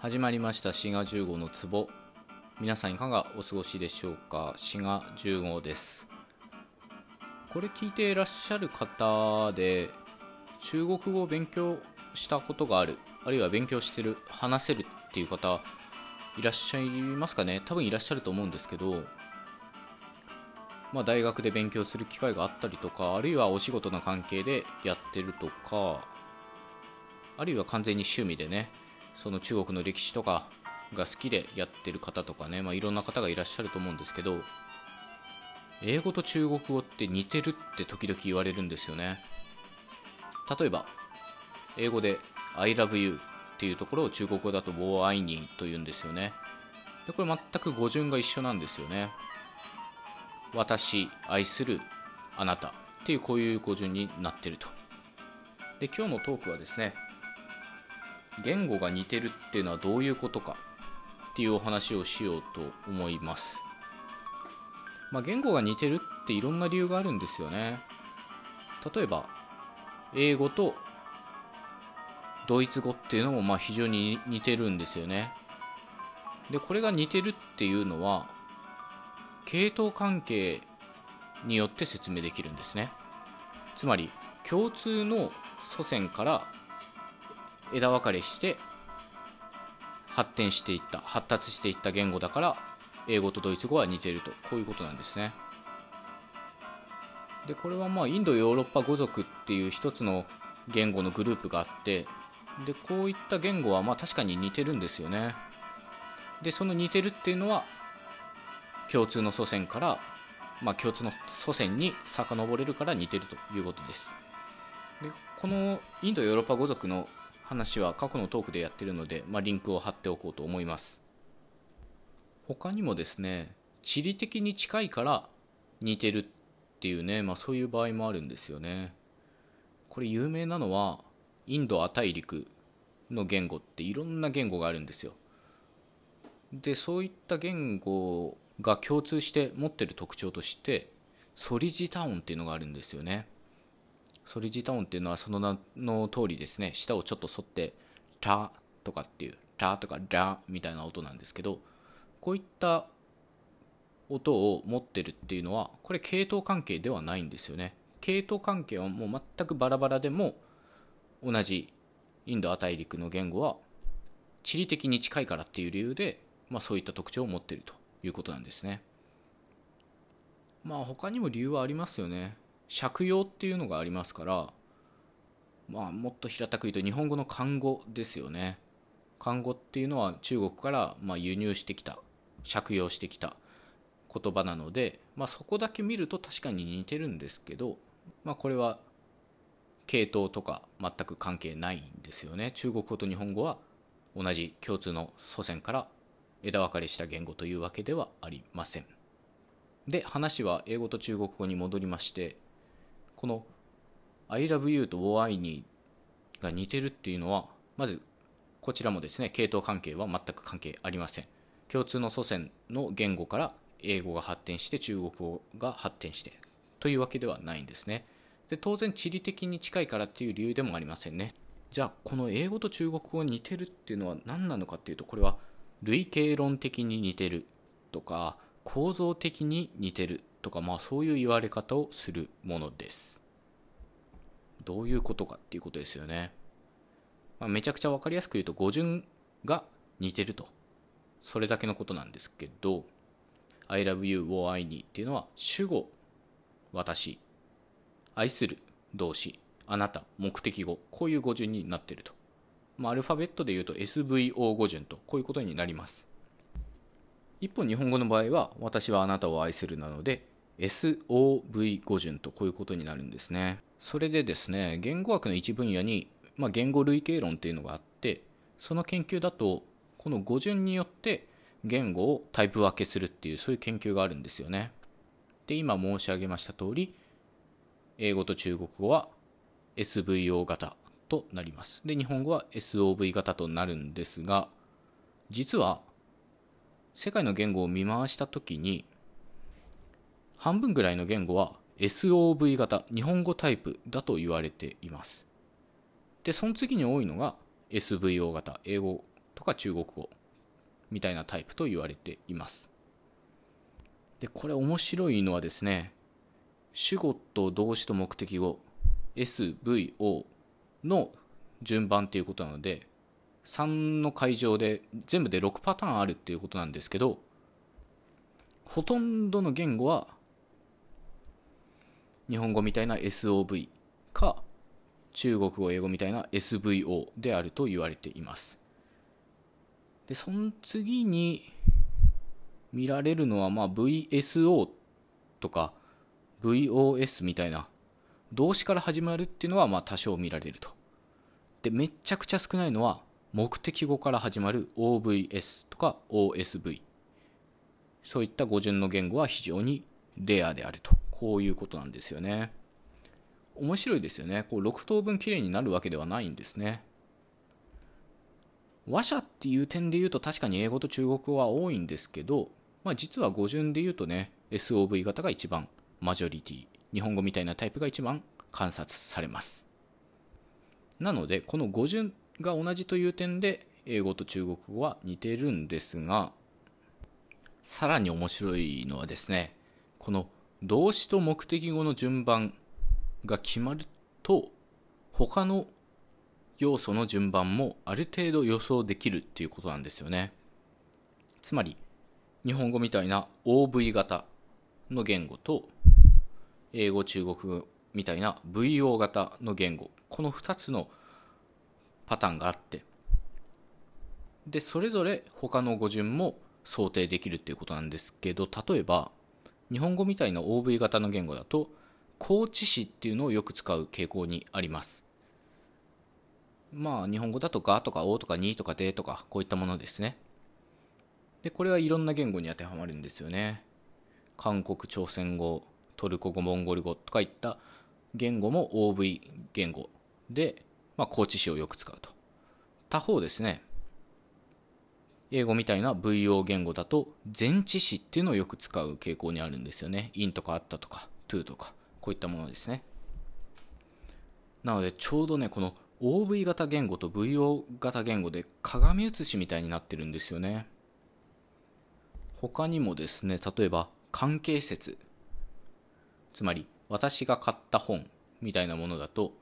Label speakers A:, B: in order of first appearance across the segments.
A: 始まりました。滋賀10号の壺。皆さんいかがお過ごしでしょうか？滋賀10号です。これ聞いていらっしゃる方で中国語を勉強したことがあるあるいは勉強してる話せるっていう方いらっしゃいますかね？多分いらっしゃると思うんですけどまあ、大学で勉強する機会があったりとかあるいはお仕事の関係でやってるとかあるいは完全に趣味でねその中国の歴史とかが好きでやってる方とかね、まあ、いろんな方がいらっしゃると思うんですけど英語と中国語って似てるって時々言われるんですよね。例えば英語で I love you っていうところを中国語だと我愛你と言うんですよね。でこれ全く語順が一緒なんですよね。私愛するあなたっていうこういう語順になってると。で今日のトークはですね言語が似てるっていうのはどういうことか？っていうお話をしようと思います、まあ、言語が似てるっていろんな理由があるんですよね。例えば英語とドイツ語っていうのもまあ非常に似てるんですよね。でこれが似てるっていうのは系統関係によって説明できるんですね。つまり共通の祖先から枝分かれして発展していった発達していった言語だから英語とドイツ語は似てると。こういうことなんですね。でこれはまあインドヨーロッパ語族っていう一つの言語のグループがあってでこういった言語はまあ確かに似てるんですよね。でその似てるっていうのは共通の祖先から、まあ、共通の祖先に遡れるから似てるということです。でこのインドヨーロッパ語族の話は過去のトークでやってるので、まあ、リンクを貼っておこうと思います。他にもですね地理的に近いから似てるっていうね、まあ、そういう場合もあるんですよね。これ有名なのはインド亜大陸の言語っていろんな言語があるんですよ。でそういった言語が共通して持ってる特徴としてソリジタ音っていうのがあるんですよね。ソリジタ音っていうのはその名の通りですね舌をちょっと反って「ラ」とかっていう「ラ」とか「ラ」みたいな音なんですけどこういった音を持ってるっていうのはこれ系統関係ではないんですよね。系統関係はもう全くバラバラでも同じインド亜大陸の言語は地理的に近いからっていう理由で、まあ、そういった特徴を持ってるということなんですね。まあ他にも理由はありますよね。借用っていうのがありますからまあもっと平たく言うと日本語の漢語ですよね。漢語っていうのは中国からま輸入してきた借用してきた言葉なので、まあ、そこだけ見ると確かに似てるんですけど、まあ、これは系統とか全く関係ないんですよね。中国語と日本語は同じ共通の祖先から枝分かれした言語というわけではありません。で話は英語と中国語に戻りましてこの I love you と w I にが似てるっていうのはまずこちらもですね系統関係は全く関係ありません。共通の祖先の言語から英語が発展して中国語が発展してというわけではないんですね。で当然地理的に近いからっていう理由でもありませんね。じゃあこの英語と中国語が似てるっていうのは何なのかっていうとこれは類型論的に似てるとか構造的に似てるとかまあそういう言われ方をするものです。どういうことかっていうことですよね、まあ、めちゃくちゃ分かりやすく言うと語順が似てると。それだけのことなんですけど I love you を愛にっていうのは主語私。愛する動詞あなた目的語。こういう語順になってると、まあ、アルファベットで言うと SVO 語順とこういうことになります。一方日本語の場合は私はあなたを愛するなので SOV 語順とこういうことになるんですね。それでですね言語学の一分野に、まあ、言語類型論っていうのがあってその研究だとこの語順によって言語をタイプ分けするっていうそういう研究があるんですよね。で今申し上げました通り英語と中国語は SVO 型となります。で日本語は SOV 型となるんですが実は世界の言語を見回した時に半分ぐらいの言語は SOV 型日本語タイプだと言われています。でその次に多いのが SVO 型英語とか中国語みたいなタイプと言われています。でこれ面白いのはですね主語と動詞と目的語 SVO の順番っていうことなので3の会場で全部で6パターンあるっていうことなんですけどほとんどの言語は日本語みたいな SOV か中国語英語みたいな SVO であると言われています。でその次に見られるのはまあ VSO とか VOS みたいな動詞から始まるっていうのはまあ多少見られると。でめちゃくちゃ少ないのは目的語から始まる OVS とか OSV そういった語順の言語は非常にレアであると。こういうことなんですよね。面白いですよね。こう6等分きれいになるわけではないんですね。話者っていう点で言うと確かに英語と中国語は多いんですけど、まあ、実は語順で言うとね SOV 型が一番マジョリティ日本語みたいなタイプが一番観察されます。なのでこの語順が同じという点で英語と中国語は似てるんですがさらに面白いのはですねこの動詞と目的語の順番が決まると他の要素の順番もある程度予想できるっていうことなんですよね。つまり日本語みたいな OV 型の言語と英語中国語みたいな VO 型の言語この2つのパターンがあって。でそれぞれ他の語順も想定できるっていうことなんですけど例えば日本語みたいな OV 型の言語だと高知詞っていうのをよく使う傾向にあります。まあ日本語だとがとかおとかにとかでとかこういったものですね。でこれはいろんな言語に当てはまるんですよね。韓国朝鮮語トルコ語モンゴル語とかいった言語も OV 言語で、まあ、高知詞をよく使うと。他方ですね英語みたいな VO 言語だと前置詞っていうのをよく使う傾向にあるんですよね。in とかあったとか to とかこういったものですね。なのでちょうどねこの OV 型言語と VO 型言語で鏡写しみたいになってるんですよね。他にもですね例えば関係説。つまり私が買った本みたいなものだと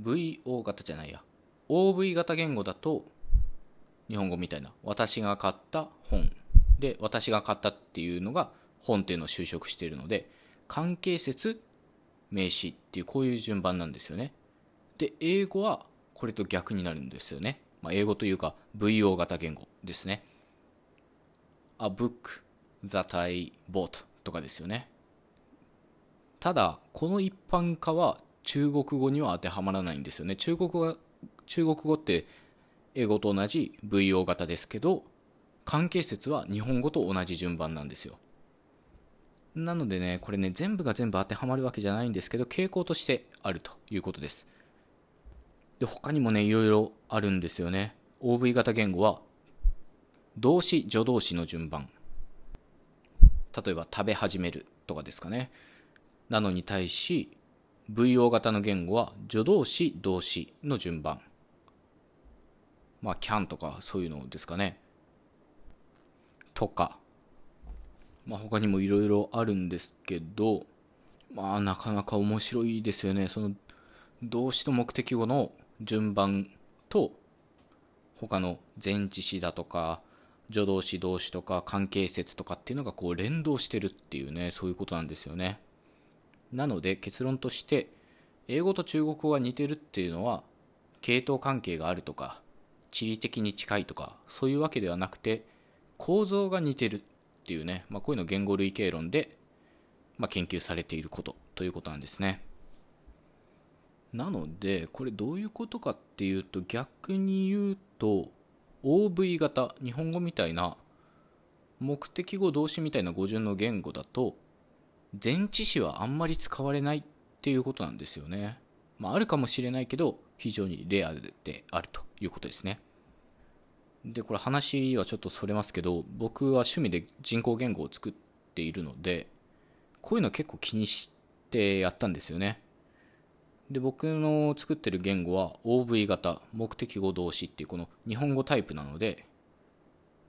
A: VO 型じゃないや。OV 型言語だと日本語みたいな。私が買った本。で私が買ったっていうのが本っていうのを就職しているので関係説名詞っていうこういう順番なんですよね。で英語はこれと逆になるんですよね、まあ、英語というか VO 型言語ですね。A book that I bought とかですよね。ただこの一般化は中国語には当てはまらないんですよね。中国語中国語って英語と同じ VO 型ですけど関係説は日本語と同じ順番なんですよ。なのでねこれね全部が全部当てはまるわけじゃないんですけど傾向としてあるということです。で他にもねいろいろあるんですよね。OV 型言語は動詞助動詞の順番。例えば食べ始めるとかですかね。なのに対し VO 型の言語は助動詞動詞の順番まあ、can とかそういうのですかね。とか、まあ、他にもいろいろあるんですけど、まあ、なかなか面白いですよね。その、動詞と目的語の順番と、他の前置詞だとか、助動詞動詞とか関係説とかっていうのがこう連動してるっていうね、そういうことなんですよね。なので結論として、英語と中国語が似てるっていうのは、系統関係があるとか、地理的に近いとかそういうわけではなくて構造が似てるっていうね、まあ、こういうの言語類型論で、まあ、研究されていることということなんですね。なのでこれどういうことかっていうと逆に言うと OV 型日本語みたいな目的語動詞みたいな語順の言語だと前置詞はあんまり使われないっていうことなんですよねまああるかもしれないけど非常にレアであるということですね。で、これ話はちょっとそれますけど、僕は趣味で人工言語を作っているので、こういうの結構気にしてやったんですよね。で僕の作ってる言語は OV 型目的語動詞っていうこの日本語タイプなので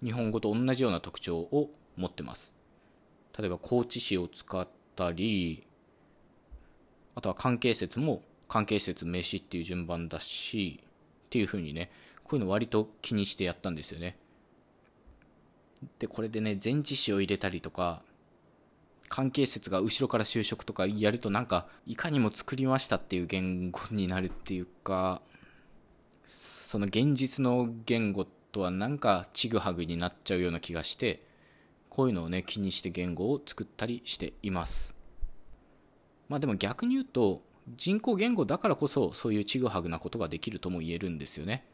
A: 日本語と同じような特徴を持ってます例えば高知市を使ったりあとは関係説も関係説名詞っていう順番だしっていう風にねこういうの割と気にしてやったんですよね。でこれでね前置詞を入れたりとか関係説が後ろから就職とかやるとなんかいかにも作りましたっていう言語になるっていうかその現実の言語とはなんかちぐはぐになっちゃうような気がしてこういうのをね気にして言語を作ったりしています。まあでも逆に言うと人工言語だからこそそういうちぐはぐなことができるとも言えるんですよね。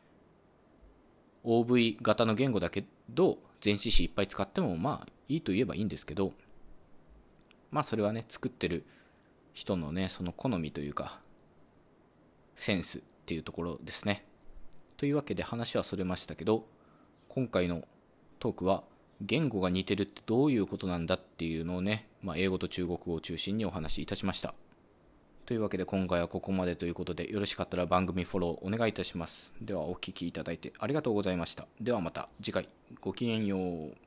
A: OV 型の言語だけど前置詞いっぱい使ってもまあいいと言えばいいんですけどまあそれはね作ってる人のねその好みというかセンスっていうところですね。というわけで話はそれましたけど今回のトークは言語が似てるってどういうことなんだっていうのをね、まあ、英語と中国語を中心にお話しいたしました。というわけで今回はここまでということでよろしかったら番組フォローお願いいたします。ではお聴きいただいてありがとうございました。ではまた次回。ごきげんよう。